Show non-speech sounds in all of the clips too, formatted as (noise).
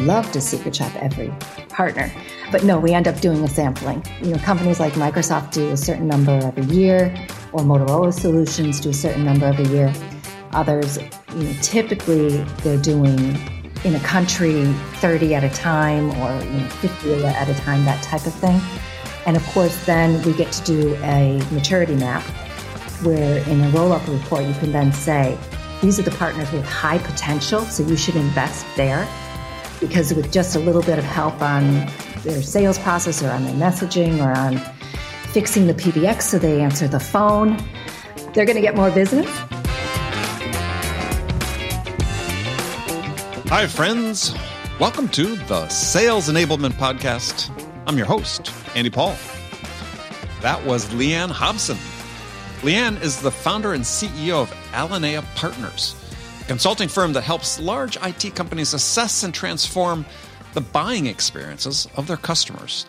love to secret shop every partner. But no, we end up doing a sampling. You know, companies like Microsoft do a certain number every year, or Motorola Solutions do a certain number every year. Others, you know, typically they're doing in a country 30 at a time or you know, 50 at a time, that type of thing. And of course, then we get to do a maturity map where in a roll up report, you can then say, these are the partners with high potential, so you should invest there. Because with just a little bit of help on their sales process or on their messaging or on fixing the PBX so they answer the phone, they're going to get more business. Hi, friends. Welcome to the Sales Enablement Podcast. I'm your host, Andy Paul. That was Leahanne Hobson. Leahanne is the founder and CEO of Alinea Partners, consulting firm that helps large IT companies assess and transform the buying experiences of their customers.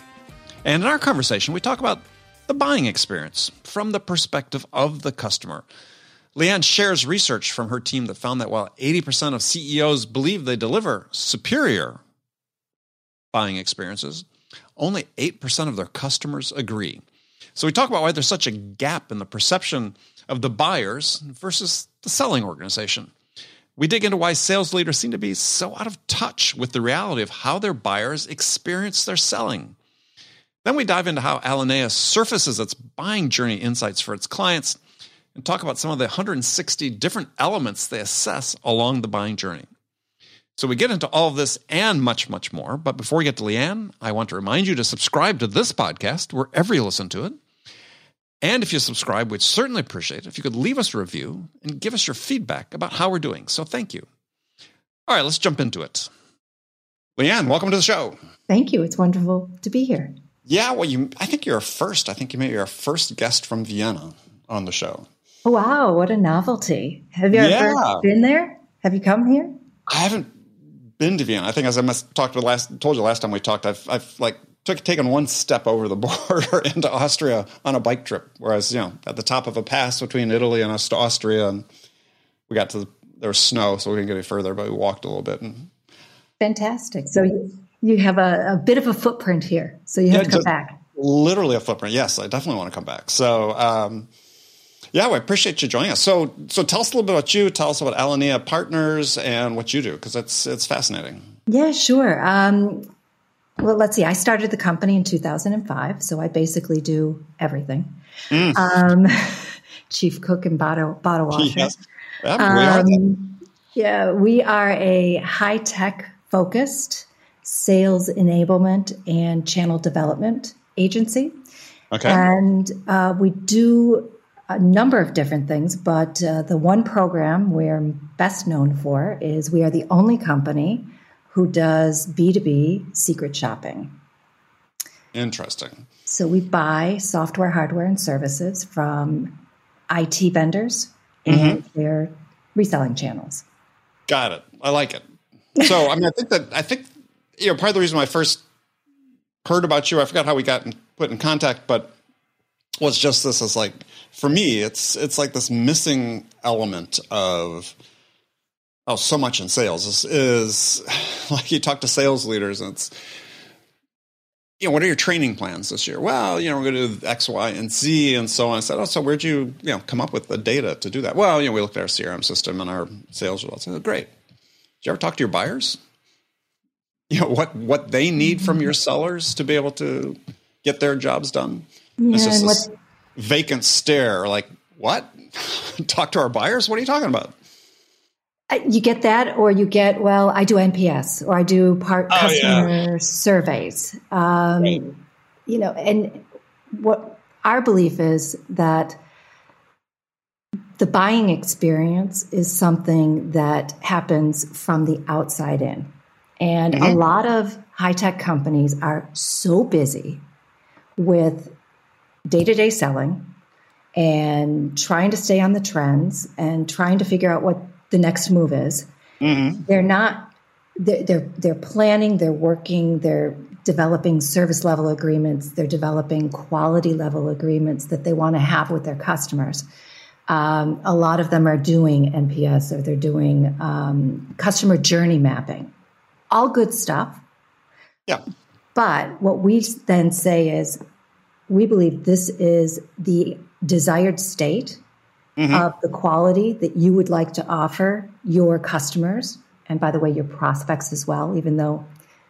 And in our conversation, we talk about the buying experience from the perspective of the customer. Leahanne shares research from her team that found that while 80% of CEOs believe they deliver superior buying experiences, only 8% of their customers agree. So we talk about why there's such a gap in the perception of the buyers versus the selling organization. We dig into why sales leaders seem to be so out of touch with the reality of how their buyers experience their selling. Then we dive into how Alinea surfaces its buying journey insights for its clients and talk about some of the 160 different elements they assess along the buying journey. So we get into all of this and much, much more. But before we get to Leahanne, I want to remind you to subscribe to this podcast wherever you listen to it. And if you subscribe, we'd certainly appreciate it if you could leave us a review and give us your feedback about how we're doing. So thank you. All right, let's jump into it. Leahanne, welcome to the show. Thank you. It's wonderful to be here. Yeah, well, you I think you're a first. I think you may be our first guest from Vienna on the show. Wow, what a novelty. Have you yeah. ever been there? Have you come here? I haven't been to Vienna. I think as I must talked to last told you last time we talked, I've I've like took taken one step over the (laughs) border into Austria on a bike trip, where I was, you know, at the top of a pass between Italy and Austria, and we got to the, there was snow, so we didn't get any further, but we walked a little bit. And, Fantastic. So you, you have a, a, bit of a footprint here, so you have yeah, to come back. Literally a footprint. Yes, I definitely want to come back. So. Um, yeah, we appreciate you joining us. So, so tell us a little bit about you. Tell us about Alinea Partners and what you do, because it's it's fascinating. Yeah, sure. Um, well, let's see. I started the company in 2005, so I basically do everything. Mm. Um, (laughs) chief cook and bottle bottle (laughs) washer. Yes. Yeah, we are um, yeah, we are a high tech focused sales enablement and channel development agency. Okay. And uh, we do a number of different things, but uh, the one program we're best known for is we are the only company who does B2B secret shopping. Interesting. So we buy software, hardware, and services from IT vendors and mm-hmm. their reselling channels. Got it. I like it. So, I mean, I think that, I think, you know, part of the reason I first heard about you, I forgot how we got in, put in contact, but was just this as like, for me, it's it's like this missing element of oh, so much in sales is, is (sighs) like you talk to sales leaders and it's you know, what are your training plans this year? Well, you know, we're going to do X, Y, and Z, and so on. I said, oh, so where'd you, you know, come up with the data to do that? Well, you know, we looked at our CRM system and our sales results. Said, great. Did you ever talk to your buyers? You know, what what they need from your mm-hmm. sellers to be able to get their jobs done? Yeah, it's just this vacant stare, like, what? (laughs) talk to our buyers? What are you talking about? Uh, you get that, or you get, well, I do NPS, or I do part oh, customer yeah. surveys. Um, right. You know, and what our belief is that the buying experience is something that happens from the outside in. And mm-hmm. a lot of high tech companies are so busy with day to day selling and trying to stay on the trends and trying to figure out what the next move is. Mm-hmm. They're not. They're, they're they're planning. They're working. They're developing service level agreements. They're developing quality level agreements that they want to have with their customers. Um, a lot of them are doing NPS or they're doing um, customer journey mapping. all good stuff. Yeah. But what we then say is we believe this is the desired state mm-hmm. of the quality that you would like to offer your customers. And by the way, your prospects as well, even though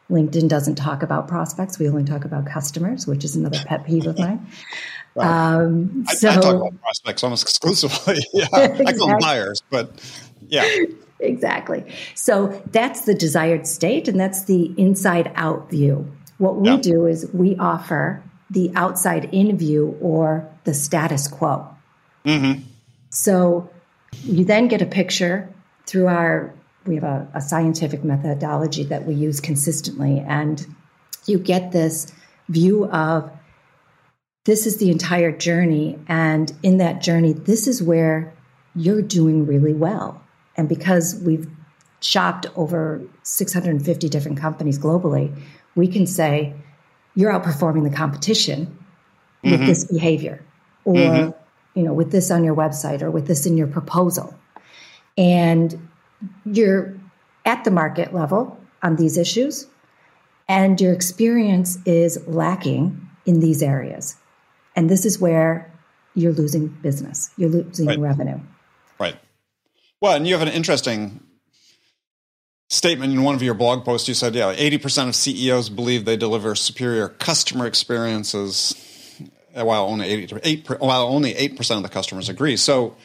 LinkedIn doesn't talk about prospects, we only talk about customers, which is another pet peeve of mine. (laughs) Right. Um, so, I, I, talk about prospects almost (laughs) exclusively. (laughs) yeah, exactly. I call them buyers, but yeah. Exactly. So that's the desired state, and that's the inside out view. What we yeah. do is we offer the outside in view or the status quo. Mm-hmm. So you then get a picture through our, we have a, a scientific methodology that we use consistently, and you get this view of this is the entire journey. And in that journey, this is where you're doing really well. And because we've shopped over 650 different companies globally, we can say, you're outperforming the competition with mm-hmm. this behavior or mm-hmm. You know with this on your website or with this in your proposal. And you're at the market level on these issues and your experience is lacking in these areas. And this is where you're losing business. You're losing right. revenue. Right. Well and you have an interesting statement in one of your blog posts. You said yeah 80% of ceos believe they deliver superior customer experiences while only 8 while only 8% of the customers agree so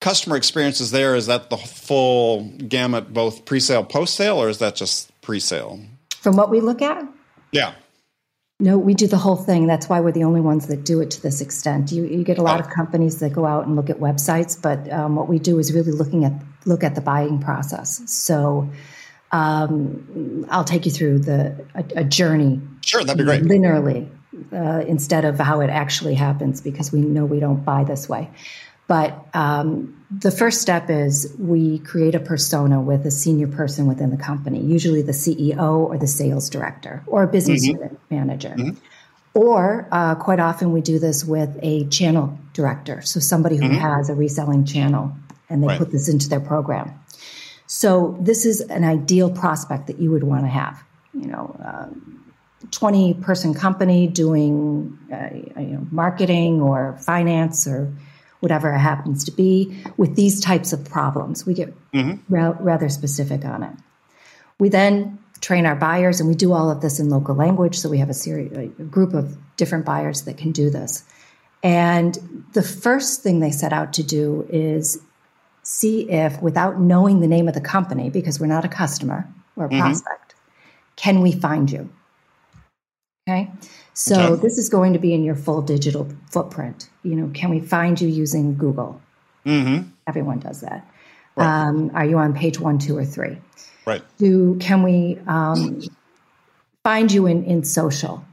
customer experiences there is that the full gamut both pre-sale post-sale or is that just pre-sale from what we look at yeah no, we do the whole thing. That's why we're the only ones that do it to this extent. You, you get a lot of companies that go out and look at websites, but um, what we do is really looking at look at the buying process. So um, I'll take you through the a, a, journey. Sure, that'd be great. Linearly, uh, instead of how it actually happens, because we know we don't buy this way. But um, the first step is we create a persona with a senior person within the company, usually the CEO or the sales director or a business mm-hmm. unit manager. Mm-hmm. Or uh, quite often we do this with a channel director, so somebody who mm-hmm. has a reselling channel and they right. put this into their program. So this is an ideal prospect that you would want to have. You know, um, 20 person company doing uh, you know marketing or finance or whatever it happens to be, with these types of problems. We get mm-hmm. ra- rather specific on it. We then train our buyers, and we do all of this in local language. So we have a, series, a group of different buyers that can do this. And the first thing they set out to do is see if, without knowing the name of the company, because we're not a customer or a mm-hmm. prospect, can we find you? Okay. So okay. this is going to be in your full digital footprint. You know, can we find you using Google? Mm-hmm. Everyone does that. Right. Um, are you on page one, two, or three? Right. Do can we um, find you in in social?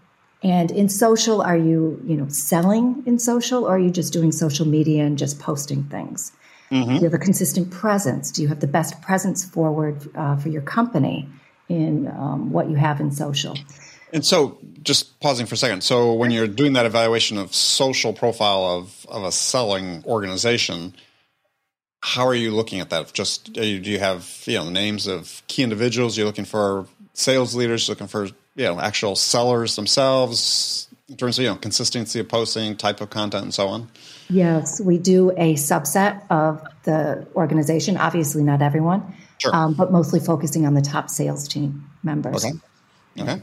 And in social, are you you know selling in social, or are you just doing social media and just posting things? Mm-hmm. Do you have a consistent presence? Do you have the best presence forward uh, for your company in um, what you have in social? And so, just pausing for a second. So, when you're doing that evaluation of social profile of, of a selling organization, how are you looking at that? Just do you have you know names of key individuals? You're looking for sales leaders, looking for you know actual sellers themselves in terms of you know consistency of posting, type of content, and so on. Yes, we do a subset of the organization. Obviously, not everyone, sure. um, but mostly focusing on the top sales team members. Okay. Okay.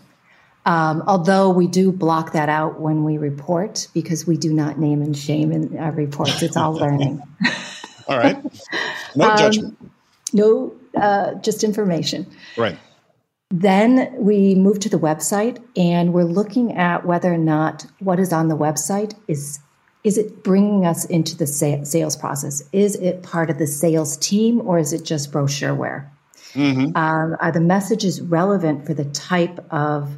Um, although we do block that out when we report because we do not name and shame in our reports. It's all learning. (laughs) all right. No um, judgment. No, uh, just information. Right. Then we move to the website and we're looking at whether or not what is on the website is is it bringing us into the sales process? Is it part of the sales team or is it just brochureware? Mm-hmm. Um, are the messages relevant for the type of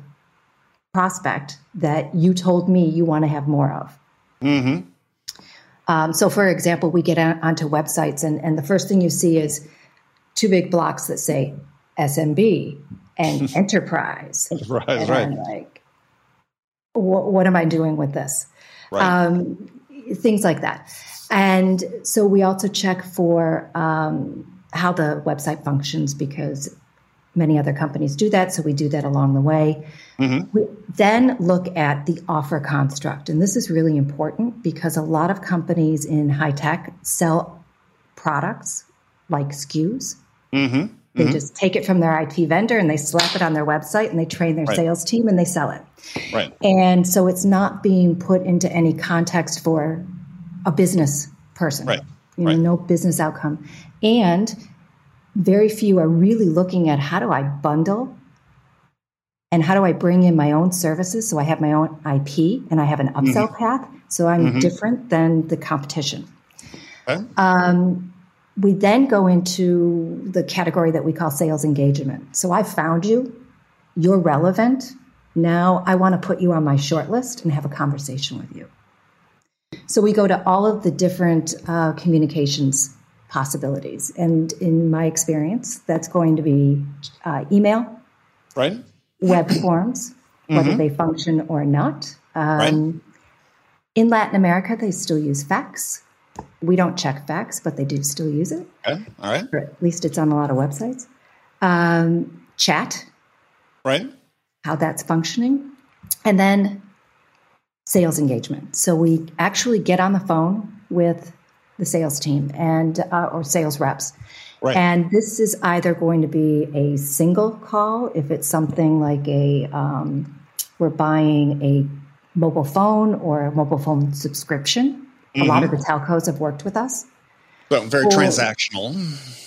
prospect that you told me you want to have more of. Mm-hmm. Um, so, for example, we get onto websites, and, and the first thing you see is two big blocks that say SMB and (laughs) enterprise. right, and right? I'm like, what am I doing with this? Right. Um, things like that. And so we also check for um, how the website functions because many other companies do that, so we do that along the way. Mm-hmm. We then look at the offer construct. And this is really important because a lot of companies in high tech sell products like SKUs. Mm-hmm. They mm-hmm. just take it from their IT vendor and they slap it on their website and they train their right. sales team and they sell it. Right. And so it's not being put into any context for a business person. Right. You know, right. no business outcome. And very few are really looking at how do I bundle and how do I bring in my own services so I have my own IP and I have an upsell mm-hmm. path so I'm mm-hmm. different than the competition. Okay. Um, we then go into the category that we call sales engagement. So I found you, you're relevant. Now I want to put you on my short list and have a conversation with you. So we go to all of the different uh, communications possibilities. And in my experience, that's going to be uh, email, right? Web (clears throat) forms, whether mm-hmm. they function or not. Um, right. In Latin America, they still use fax. We don't check fax, but they do still use it. Okay. All right. Or at least it's on a lot of websites. Um, chat. Right. How that's functioning. And then sales engagement. So we actually get on the phone with the sales team and uh, or sales reps. Right. And this is either going to be a single call if it's something like a um, we're buying a mobile phone or a mobile phone subscription. Mm-hmm. A lot of mm-hmm. the telcos have worked with us. Well, very or, transactional.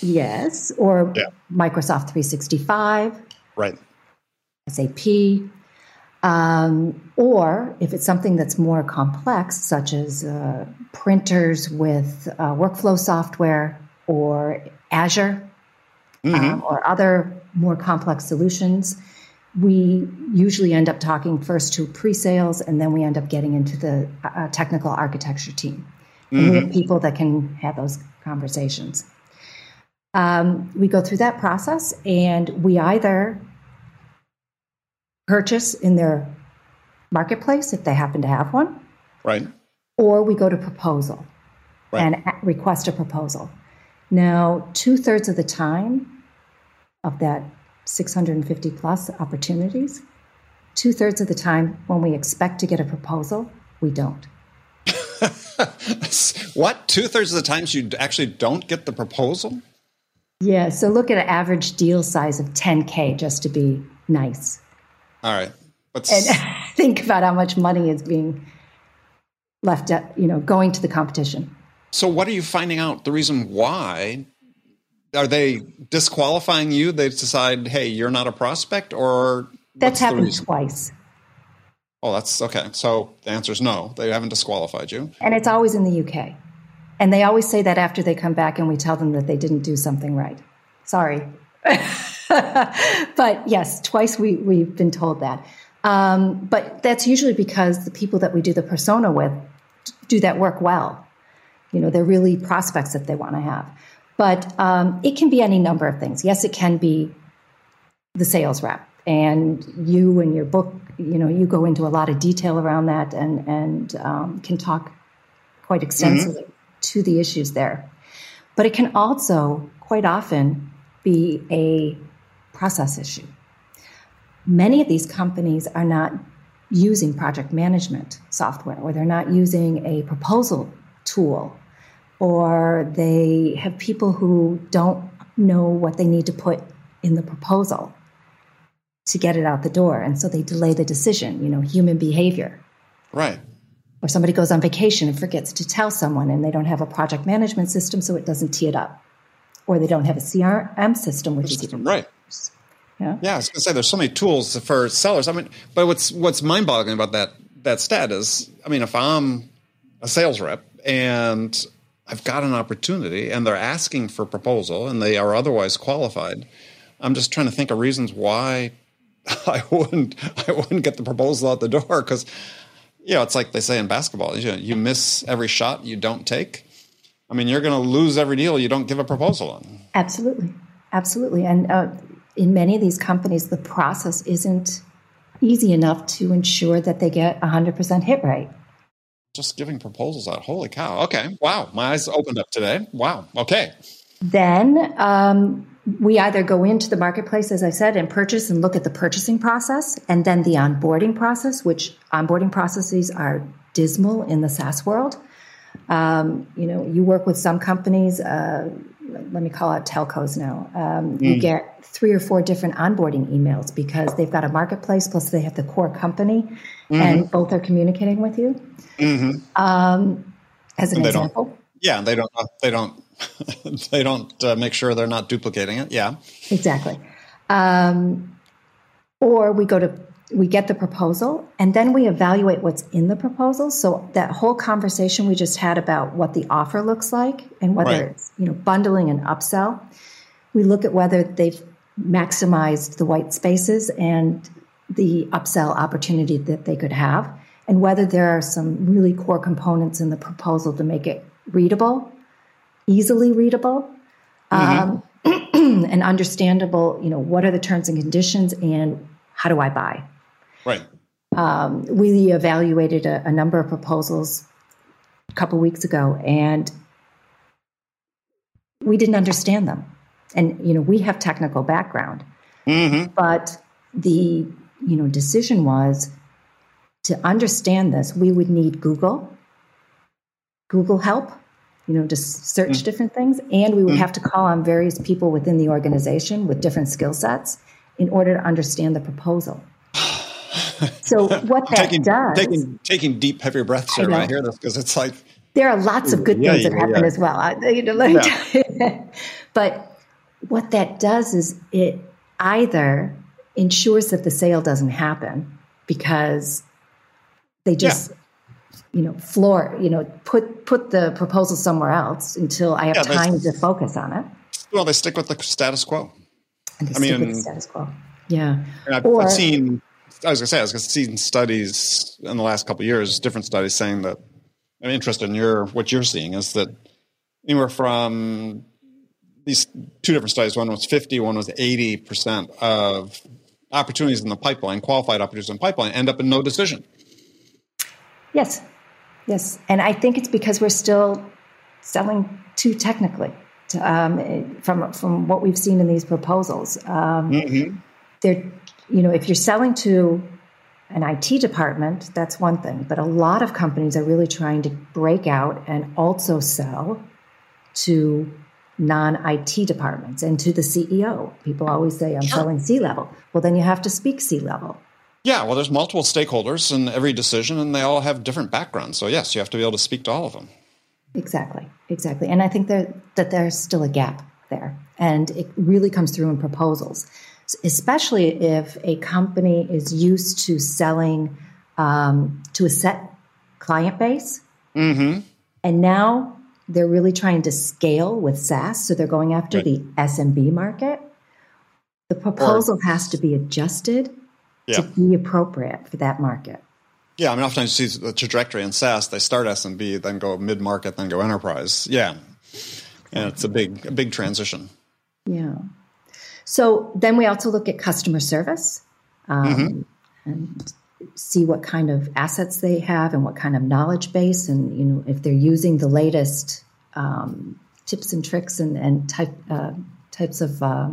Yes, or yeah. Microsoft 365. Right. SAP. Um, or if it's something that's more complex, such as uh, printers with uh, workflow software or Azure mm-hmm. um, or other more complex solutions, we usually end up talking first to pre sales and then we end up getting into the uh, technical architecture team. And mm-hmm. we have mm-hmm. people that can have those conversations. Um, we go through that process and we either purchase in their marketplace if they happen to have one. Right. Or we go to proposal right. and request a proposal. Now, two thirds of the time of that 650 plus opportunities, two thirds of the time when we expect to get a proposal, we don't. (laughs) what? Two thirds of the times you actually don't get the proposal? Yeah, so look at an average deal size of 10K just to be nice. All right. Let's... And (laughs) think about how much money is being left at, you know, going to the competition. So what are you finding out the reason why? Are they disqualifying you? They decide, hey, you're not a prospect or That's happened twice. Oh, that's okay. So the answer is no. They haven't disqualified you. And it's always in the UK. And they always say that after they come back and we tell them that they didn't do something right. Sorry. (laughs) (laughs) but yes, twice we, we've been told that. Um, but that's usually because the people that we do the persona with do that work well. You know, they're really prospects that they want to have. But um, it can be any number of things. Yes, it can be the sales rep. And you and your book, you know, you go into a lot of detail around that and, and um, can talk quite extensively mm-hmm. to the issues there. But it can also quite often be a process issue. Many of these companies are not using project management software, or they're not using a proposal tool, or they have people who don't know what they need to put in the proposal to get it out the door. And so they delay the decision, you know, human behavior. Right. Or somebody goes on vacation and forgets to tell someone and they don't have a project management system, so it doesn't tee it up. Or they don't have a CRM system, which is even right. Worse. Yeah. yeah, I was going to say there's so many tools for sellers. I mean, but what's what's mind-boggling about that that stat is, I mean, if I'm a sales rep and I've got an opportunity and they're asking for proposal and they are otherwise qualified, I'm just trying to think of reasons why (laughs) I wouldn't I wouldn't get the proposal out the door because you know it's like they say in basketball, you know, you miss every shot you don't take. I mean, you're going to lose every deal you don't give a proposal on. Absolutely, absolutely, and uh, in many of these companies, the process isn't easy enough to ensure that they get 100% hit rate. Just giving proposals out. Holy cow. Okay. Wow. My eyes opened up today. Wow. Okay. Then um, we either go into the marketplace, as I said, and purchase and look at the purchasing process, and then the onboarding process, which onboarding processes are dismal in the SaaS world. Um, you know, you work with some companies, uh, let me call it telcos now. Um, mm. You get three or four different onboarding emails because they've got a marketplace plus they have the core company, mm-hmm. and both are communicating with you. Mm-hmm. Um, as an and example, yeah, they don't. They don't. (laughs) they don't uh, make sure they're not duplicating it. Yeah, exactly. Um, or we go to we get the proposal and then we evaluate what's in the proposal so that whole conversation we just had about what the offer looks like and whether right. it's you know bundling and upsell we look at whether they've maximized the white spaces and the upsell opportunity that they could have and whether there are some really core components in the proposal to make it readable easily readable mm-hmm. um, (clears throat) and understandable you know what are the terms and conditions and how do i buy Right. Um, we evaluated a, a, number of proposals a couple weeks ago, and we didn't understand them. And you know, we have technical background, mm-hmm. but the you know decision was to understand this. We would need Google, Google help, you know, to search mm-hmm. different things, and we would mm-hmm. have to call on various people within the organization with different skill sets in order to understand the proposal. So (laughs) what that taking, does, taking taking deep, heavy breaths here when I hear this because it's like there are lots of good yeah, things yeah, that happen yeah. as well. I, you know, (laughs) but what that does is it either ensures that the sale doesn't happen because they just you know floor you know put put the proposal somewhere else until I have time to focus on it. Well, they stick with the status quo. I mean, status quo. Yeah. I've, or, I've seen I was gonna say I was gonna see studies in the last couple years, different studies saying that I'm interested in your what you're seeing is that anywhere from these two different studies, one was 50, one was 80 percent of opportunities in the pipeline, qualified opportunities in the pipeline, end up in no decision. Yes, yes, and I think it's because we're still selling too technically. To, um, from from what we've seen in these proposals, um, mm-hmm. they're you know, if you're selling to an IT department, that's one thing. But a lot of companies are really trying to break out and also sell to non IT departments and to the CEO. People always say, I'm selling C level. Well, then you have to speak C level. Yeah, well, there's multiple stakeholders in every decision, and they all have different backgrounds. So, yes, you have to be able to speak to all of them. Exactly, exactly. And I think there, that there's still a gap there. And it really comes through in proposals especially if a company is used to selling um, to a set client base. Mm-hmm. And now they're really trying to scale with SaaS. So they're going after right. the SMB market. The proposal or, has to be adjusted yeah. to be appropriate for that market. Yeah, I mean, oftentimes you see the trajectory in SaaS. They start SMB, then go mid market, then go enterprise. Yeah, and it's a big, a big transition. Yeah. So then we also look at customer service um, mm-hmm. and see what kind of assets they have and what kind of knowledge base, and you know if they're using the latest um, tips and tricks and, and type, uh, types of uh,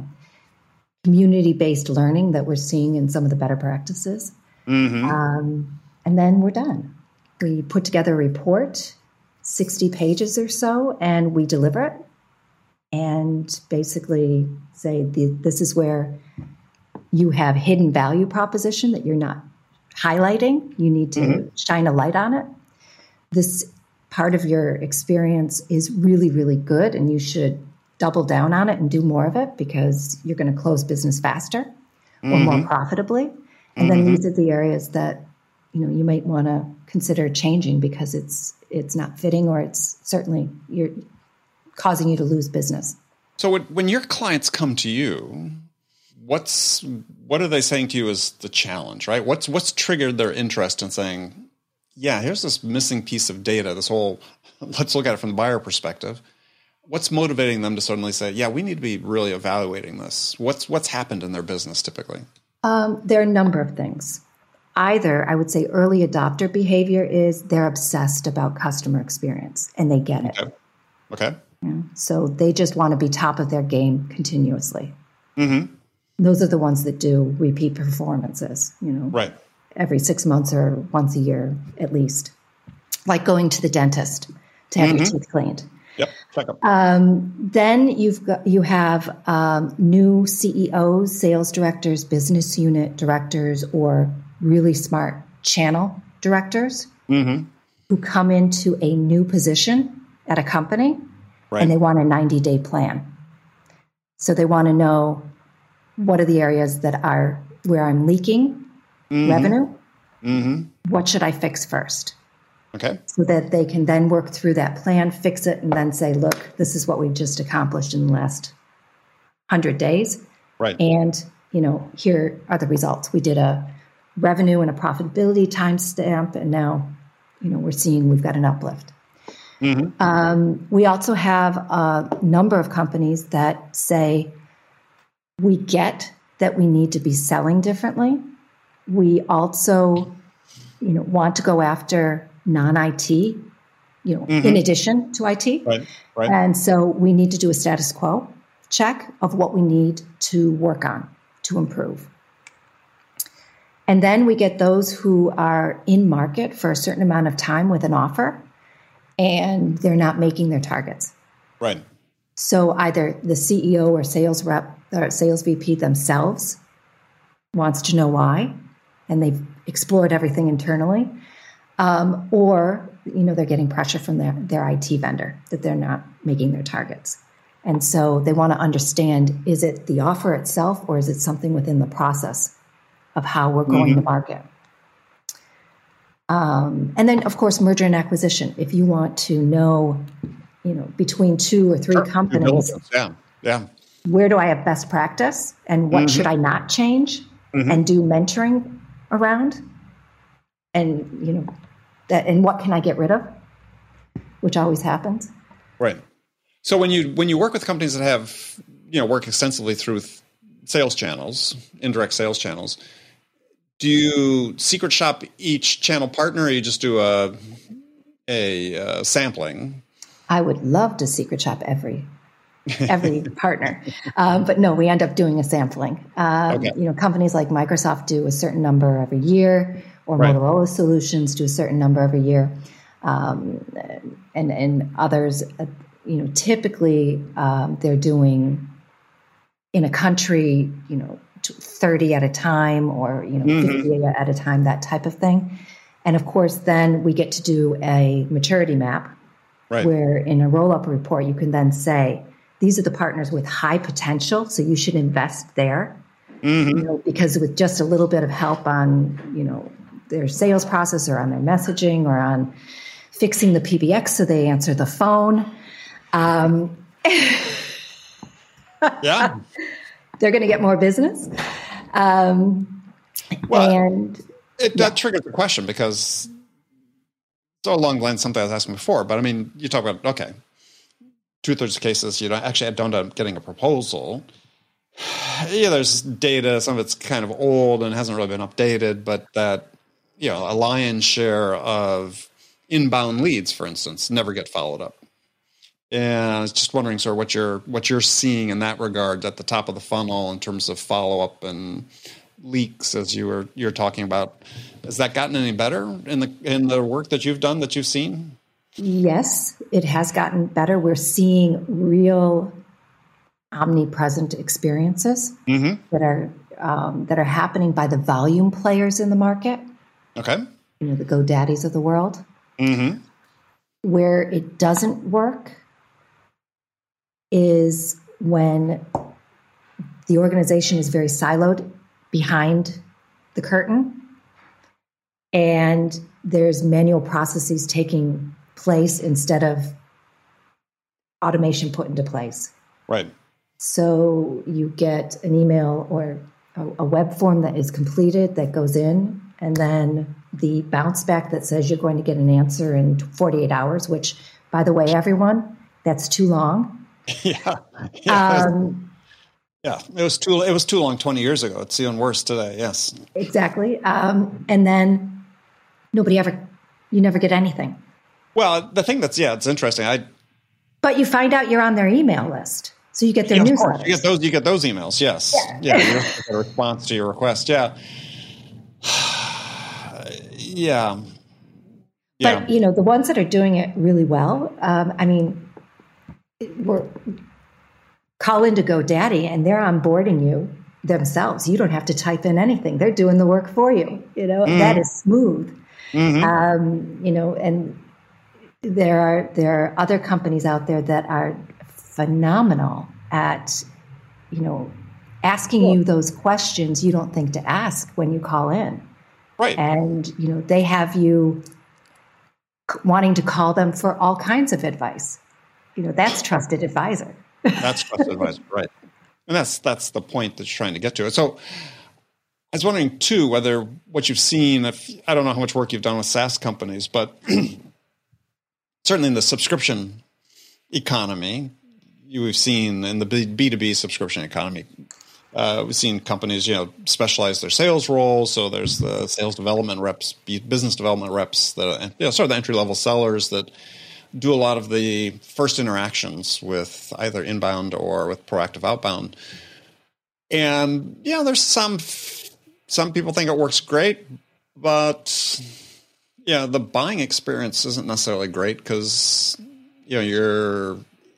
community based learning that we're seeing in some of the better practices. Mm-hmm. Um, and then we're done. We put together a report, 60 pages or so, and we deliver it and basically say this is where you have hidden value proposition that you're not highlighting. You need to mm-hmm. shine a light on it. This part of your experience is really, really good, and you should double down on it and do more of it because you're going to close business faster mm-hmm. or more mm-hmm. profitably. And mm-hmm. then these are the areas that you know you might want to consider changing because it's it's not fitting or it's certainly you're causing you to lose business. So when your clients come to you, what's what are they saying to you as the challenge, right? What's what's triggered their interest in saying, yeah, here's this missing piece of data, this whole (laughs) let's look at it from the buyer perspective. What's motivating them to suddenly say, yeah, we need to be really evaluating this? What's what's happened in their business typically? Um, there are a number of things. Either I would say early adopter behavior is they're obsessed about customer experience and they get it. Okay. okay Yeah. So they just want to be top of their game continuously. Mm-hmm. Those are the ones that do repeat performances, you know, right. every six months or once a year at least. Like going to the dentist to have mm-hmm. your teeth cleaned. Yep, checkup. Um, then you've got you have um, new CEOs, sales directors, business unit directors, or really smart channel directors mm-hmm. who come into a new position at a company right. and they want a 90 day plan. So they want to know what are the areas that are where I'm leaking mm-hmm. revenue. Mm-hmm. What should I fix first? Okay. So that they can then work through that plan, fix it, and then say, look, this is what we've just accomplished in the last 100 days. Right. And, you know, here are the results. We did a revenue and a profitability timestamp, and now, you know, we're seeing we've got an uplift. Mm-hmm. Um, we also have a number of companies that say we get that we need to be selling differently. We also, you know, want to go after non-IT, you know, mm-hmm. in addition to IT. Right, right. And so we need to do a status quo check of what we need to work on to improve. And then we get those who are in market for a certain amount of time with an offer and they're not making their targets. Right. So either the CEO or sales rep or sales VP themselves wants to know why and they've explored everything internally um, or you know they're getting pressure from their, their IT vendor that they're not making their targets. And so they want to understand is it the offer itself or is it something within the process of how we're going mm-hmm. to market? Um, and then, of course, merger and acquisition. If you want to know, you know, between two or three sure. companies, yeah, yeah, where do I have best practice and what mm-hmm. should I not change, mm-hmm. and do mentoring around, and you know, that and what can I get rid of, which always happens. Right. So when you when you work with companies that have you know work extensively through sales channels, indirect sales channels, do you secret shop each channel partner, or you just do a a uh, sampling? I would love to secret shop every every (laughs) partner, um, but no, we end up doing a sampling. Um, okay. You know, companies like Microsoft do a certain number every year or right. Motorola Solutions do a certain number every year, um, and and others, uh, you know, typically um, they're doing in a country, you know, thirty at a time or you know mm-hmm. fifty at a time, that type of thing. And of course, then we get to do a maturity map, right. where in a roll up report you can then say these are the partners with high potential, so you should invest there. Mm-hmm. You know, because with just a little bit of help on, you know, their sales process or on their messaging or on fixing the PBX so they answer the phone. Um, (laughs) yeah. They're going to get more business. Um, well, and it, that yeah. triggers the question because so along the lines something I was asking before, but I mean, you talk about, okay, two thirds of cases, you know, actually don't end up getting a proposal. (sighs) Yeah, there's data, some of it's kind of old and hasn't really been updated, but that you know a lion's share of inbound leads, for instance, never get followed up. And I was just wondering, sir, what you're what you're seeing in that regard at the top of the funnel in terms of follow up and leaks, as you were you're talking about. Has that gotten any better in the in the work that you've done that you've seen? Yes, it has gotten better. We're seeing real omnipresent experiences mm-hmm. that are um, that are happening by the volume players in the market. Okay. You know, the GoDaddies of the world. Mm-hmm. Where it doesn't work is when the organization is very siloed behind the curtain and there's manual processes taking place instead of automation put into place. Right. So you get an email or a, web form that is completed that goes in and then the bounce back that says you're going to get an answer in 48 hours, which, by the way, everyone, that's too long. (laughs) yeah. Yeah. Um, yeah, it was too it was too long 20 years ago. It's even worse today. Yes. Exactly. Um, and then nobody ever you never get anything. Well, the thing that's yeah, it's interesting. I But you find out you're on their email list. So you get their yeah, newsletters. You get those. You get those emails. Yes. Yeah. yeah you get a response to your request. Yeah. yeah. (sighs) Yeah. But you know the ones that are doing it really well. Um, I mean, we're call into GoDaddy and they're onboarding you themselves. You don't have to type in anything; they're doing the work for you. You know mm. that is smooth. Mm-hmm. Um, you know, and there are there are other companies out there that are phenomenal at you know asking you those questions you don't think to ask when you call in. Right. And you know they have you wanting to call them for all kinds of advice. You know, that's trusted advisor. that's trusted advisor, (laughs) right. And that's that's the point that you're trying to get to. So I was wondering too whether what you've seen, if I don't know how much work you've done with SaaS companies, but (clears throat) certainly in the subscription economy, you've seen in the B two B subscription economy, uh, we've seen companies, you know, specialize their sales roles. So there's the sales development reps, business development reps, that you know, sort of the entry level sellers that do a lot of the first interactions with either inbound or with proactive outbound. And yeah, there's some some people think it works great, but yeah, the buying experience isn't necessarily great because you know you're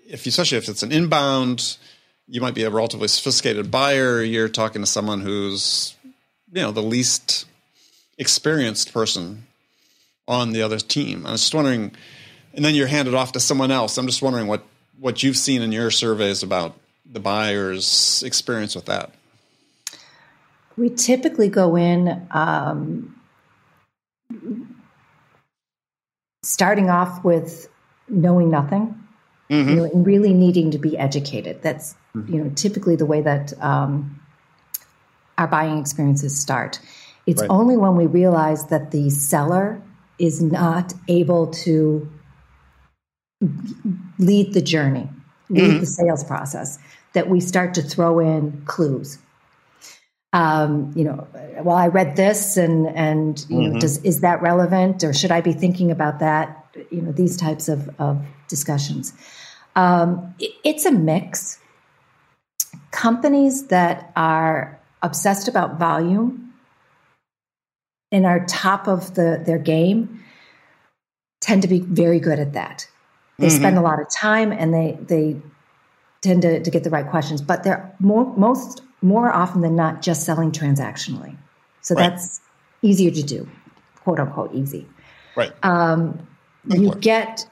if you, especially if it's an inbound you might be a relatively sophisticated buyer. You're talking to someone who's, you know, the least experienced person on the other team. I was just wondering, and then you're handed off to someone else. I'm just wondering what what you've seen in your surveys about the buyer's experience with that. We typically go in um, starting off with knowing nothing mm-hmm. you know, and really needing to be educated. That's mm-hmm. you know typically the way that um, our buying experiences start. It's right. only when we realize that the seller is not able to lead the journey, lead mm-hmm. the sales process, that we start to throw in clues. Um, you know, well, I read this, and and you mm-hmm. know, does is that relevant, or should I be thinking about that? You know, these types of of discussions. Um, it, it's a mix. Companies that are obsessed about volume and are top of the, their game tend to be very good at that. They mm-hmm. spend a lot of time and they they tend to, to get the right questions, but they're more most more often than not just selling transactionally. So right. that's easier to do, quote unquote easy. Right. Um, you get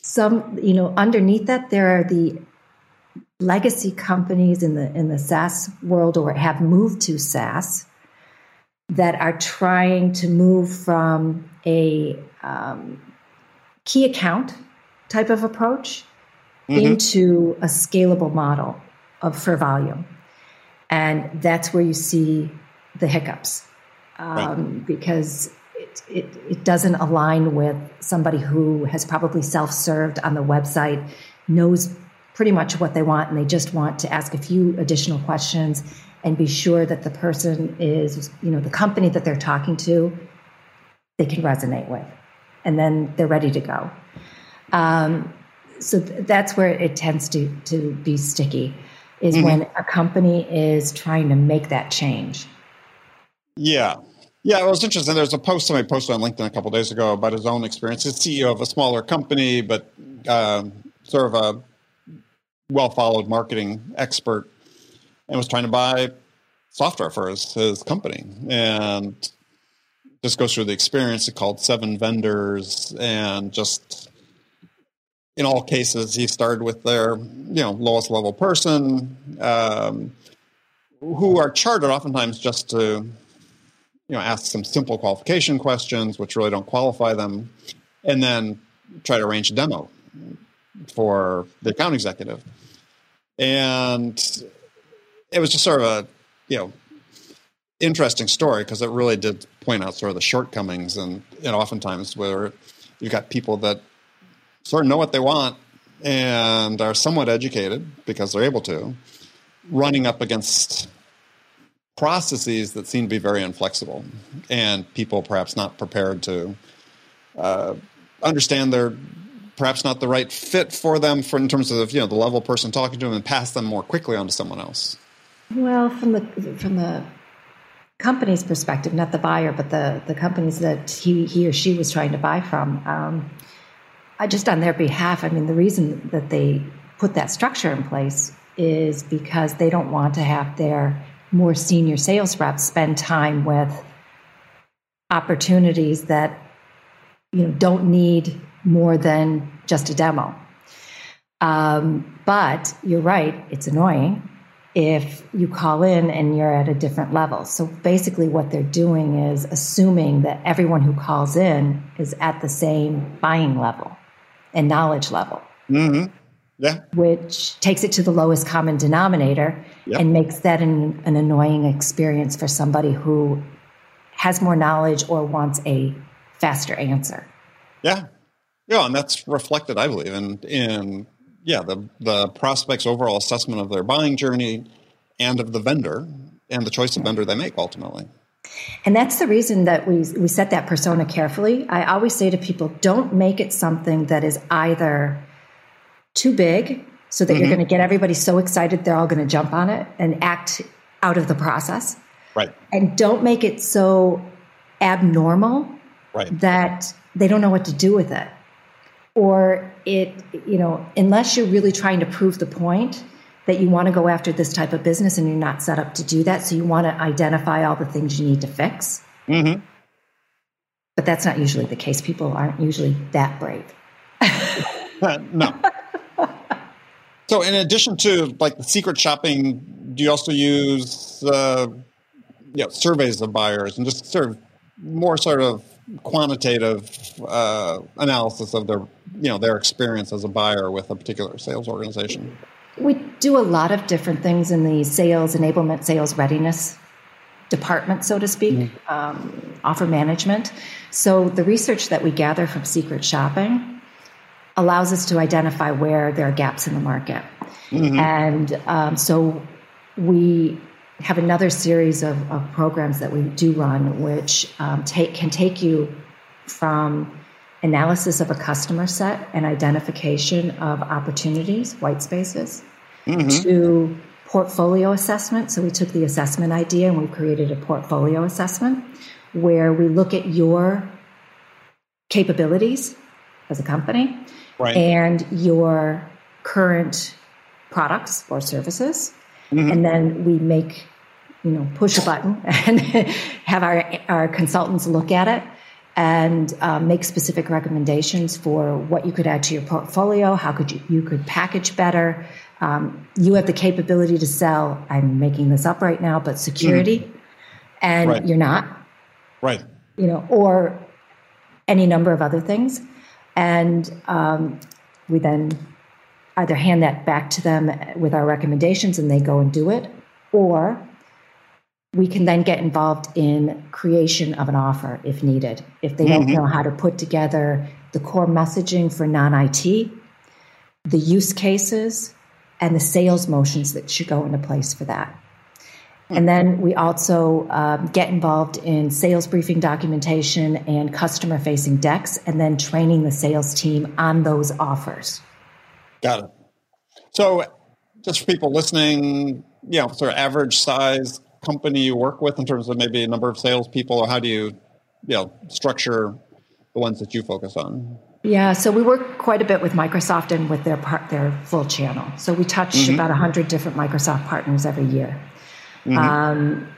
some, you know, underneath that, there are the legacy companies in the in the SaaS world or have moved to SaaS that are trying to move from a um, key account type of approach mm-hmm. into a scalable model of for volume, and that's where you see the hiccups um, right. because it, it, it doesn't align with somebody who has probably self-served on the website, knows pretty much what they want, and they just want to ask a few additional questions and be sure that the person is, you know, the company that they're talking to, they can resonate with, and then they're ready to go. Um, so th- that's where it tends to to be sticky, is mm-hmm. when a company is trying to make that change. Yeah, yeah, it was interesting. There's a post somebody posted on LinkedIn a couple days ago about his own experience. He's CEO of a smaller company, but um, sort of a well followed marketing expert, and was trying to buy software for his, his company. And just goes through the experience. He called seven vendors, and just in all cases, he started with their you know lowest level person, um, who are chartered oftentimes just to you know, ask some simple qualification questions, which really don't qualify them, and then try to arrange a demo for the account executive. And it was just sort of a, you know, interesting story because it really did point out sort of the shortcomings and, know, oftentimes where you've got people that sort of know what they want and are somewhat educated because they're able to, running up against processes that seem to be very inflexible and people perhaps not prepared to uh, understand their perhaps not the right fit for them for in terms of you know the level person talking to them and pass them more quickly on to someone else? Well, from the from the company's perspective, not the buyer, but the the companies that he he or she was trying to buy from. Um, I just on their behalf. I mean, the reason that they put that structure in place is because they don't want to have their more senior sales reps spend time with opportunities that you know don't need more than just a demo. Um, but you're right; it's annoying if you call in and you're at a different level. So basically, what they're doing is assuming that everyone who calls in is at the same buying level and knowledge level. Mm-hmm. Yeah. Which takes it to the lowest common denominator yep. and makes that an, an annoying experience for somebody who has more knowledge or wants a faster answer. Yeah. Yeah, and that's reflected, I believe, in in yeah, the the prospect's overall assessment of their buying journey and of the vendor and the choice of vendor they make ultimately. And that's the reason that we we set that persona carefully. I always say to people, don't make it something that is either too big so that mm-hmm. you're going to get everybody so excited they're all going to jump on it and act out of the process. Right. And don't make it so abnormal right. that they don't know what to do with it. Or it, you know, unless you're really trying to prove the point that you want to go after this type of business and you're not set up to do that. So you want to identify all the things you need to fix. Mm-hmm. But that's not usually the case. People aren't usually that brave. (laughs) no. So, in addition to like the secret shopping, do you also use uh, you know, surveys of buyers and just sort of more sort of quantitative uh, analysis of their you know their experience as a buyer with a particular sales organization? We do a lot of different things in the sales enablement, sales readiness department, so to speak, mm-hmm. um, offer management. So the research that we gather from secret shopping allows us to identify where there are gaps in the market. Mm-hmm. And um, so we have another series of, of, programs that we do run, which um, take, can take you from analysis of a customer set and identification of opportunities, white spaces, mm-hmm. to portfolio assessment. So we took the assessment idea and we created a portfolio assessment where we look at your capabilities as a company right. and your current products or services. Mm-hmm. And then we make, you know, push a button and (laughs) have our, our consultants look at it and um, make specific recommendations for what you could add to your portfolio, how could you, you could package better. Um, you have the capability to sell, I'm making this up right now, but security, mm-hmm. and right. you're not. Right. You know, or any number of other things. And um, we then either hand that back to them with our recommendations and they go and do it, or we can then get involved in creation of an offer if needed. If they don't mm-hmm. know how to put together the core messaging for non IT, the use cases, and the sales motions that should go into place for that. And then we also um, get involved in sales briefing documentation and customer facing decks, and then training the sales team on those offers. Got it. So, just for people listening, you know, sort of average size company you work with in terms of maybe a number of salespeople, or how do you, you know, structure the ones that you focus on? Yeah, so we work quite a bit with Microsoft and with their part, their full channel. So we touch mm-hmm. about hundred different Microsoft partners every year. Mm-hmm. Um,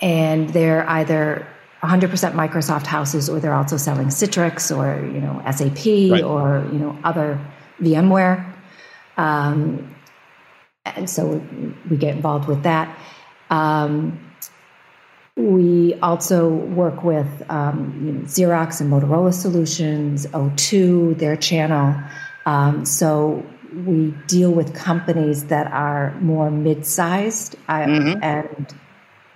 and they're either 100% Microsoft houses, or they're also selling Citrix, or you know SAP, right. or you know other VMware. Um, and so we get involved with that. Um, we also work with um, you know, Xerox and Motorola Solutions, O2, their channel. Um, so we deal with companies that are more mid-sized uh, mm-hmm. and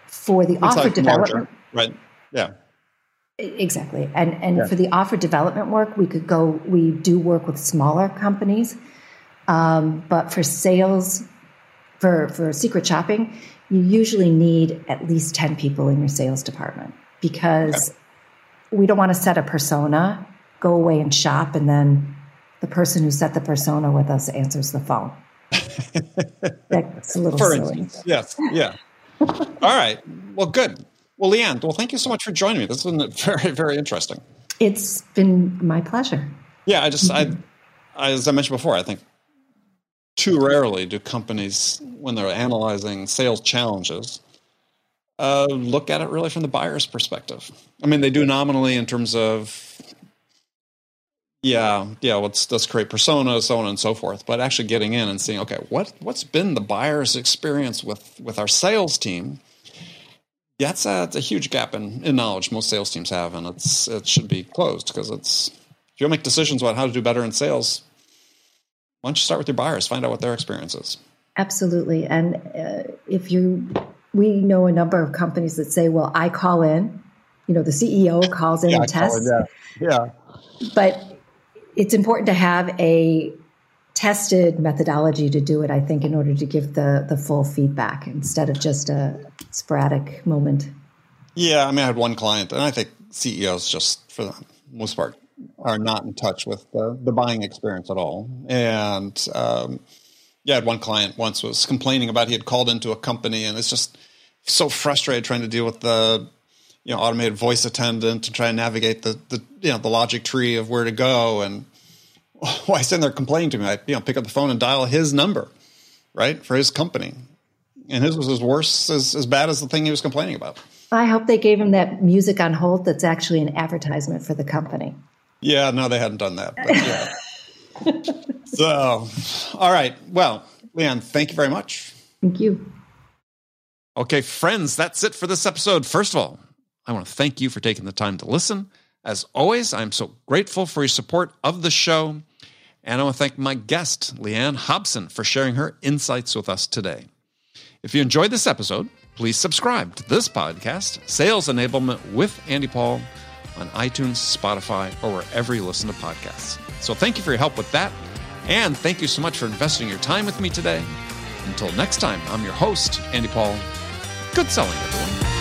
for the it's offer like development right yeah exactly and and yeah. for the offer development work we could go we do work with smaller companies um, but for sales for for secret shopping you usually need at least 10 people in your sales department because we don't want to set a persona go away and shop and then the person who set the persona with us answers the phone. (laughs) That's a little for silly. Instance, yes, yeah. All right. Well, good. Well, Leahanne, well, thank you so much for joining me. This has been (laughs) very, very interesting. It's been my pleasure. Yeah, I just, I, I, as I mentioned before, I think too rarely do companies, when they're analyzing sales challenges, uh, look at it really from the buyer's perspective. I mean, they do nominally in terms of, yeah, yeah, let's let's create personas, so on and so forth. But actually getting in and seeing, okay, what what's been the buyer's experience with with our sales team? Yeah, it's a, a huge gap in, in knowledge most sales teams have, and it's it should be closed because it's if you'll make decisions about how to do better in sales, why don't you start with your buyers, find out what their experience is. Absolutely, and uh, if you, we know a number of companies that say, "Well, I call in," you know, the CEO calls in yeah, and tests. yeah. yeah, but it's important to have a tested methodology to do it. I think in order to give the the full feedback instead of just a sporadic moment. Yeah, I mean, I had one client, and I think CEOs just for the most part are not in touch with the, the buying experience at all. And um, yeah, I had one client once was complaining about he had called into a company, and it's just so frustrated trying to deal with the you know automated voice attendant to try and navigate the the you know the logic tree of where to go and (laughs) why sitting there complaining to me I you know pick up the phone and dial his number right for his company and his was as worse as, as bad as the thing he was complaining about I hope they gave him that music on hold that's actually an advertisement for the company. Yeah, no, they hadn't done that. Yeah. (laughs) so, all right. Well, Leahanne, thank you very much. Thank you. Okay, friends, that's it for this episode. First of all, I want to thank you for taking the time to listen. As always, I'm so grateful for your support of the show. And I want to thank my guest, Leahanne Hobson, for sharing her insights with us today. If you enjoyed this episode, please subscribe to this podcast, Sales Enablement with Andy Paul, on iTunes, Spotify, or wherever you listen to podcasts. So thank you for your help with that. And thank you so much for investing your time with me today. Until next time, I'm your host, Andy Paul. Good selling, everyone.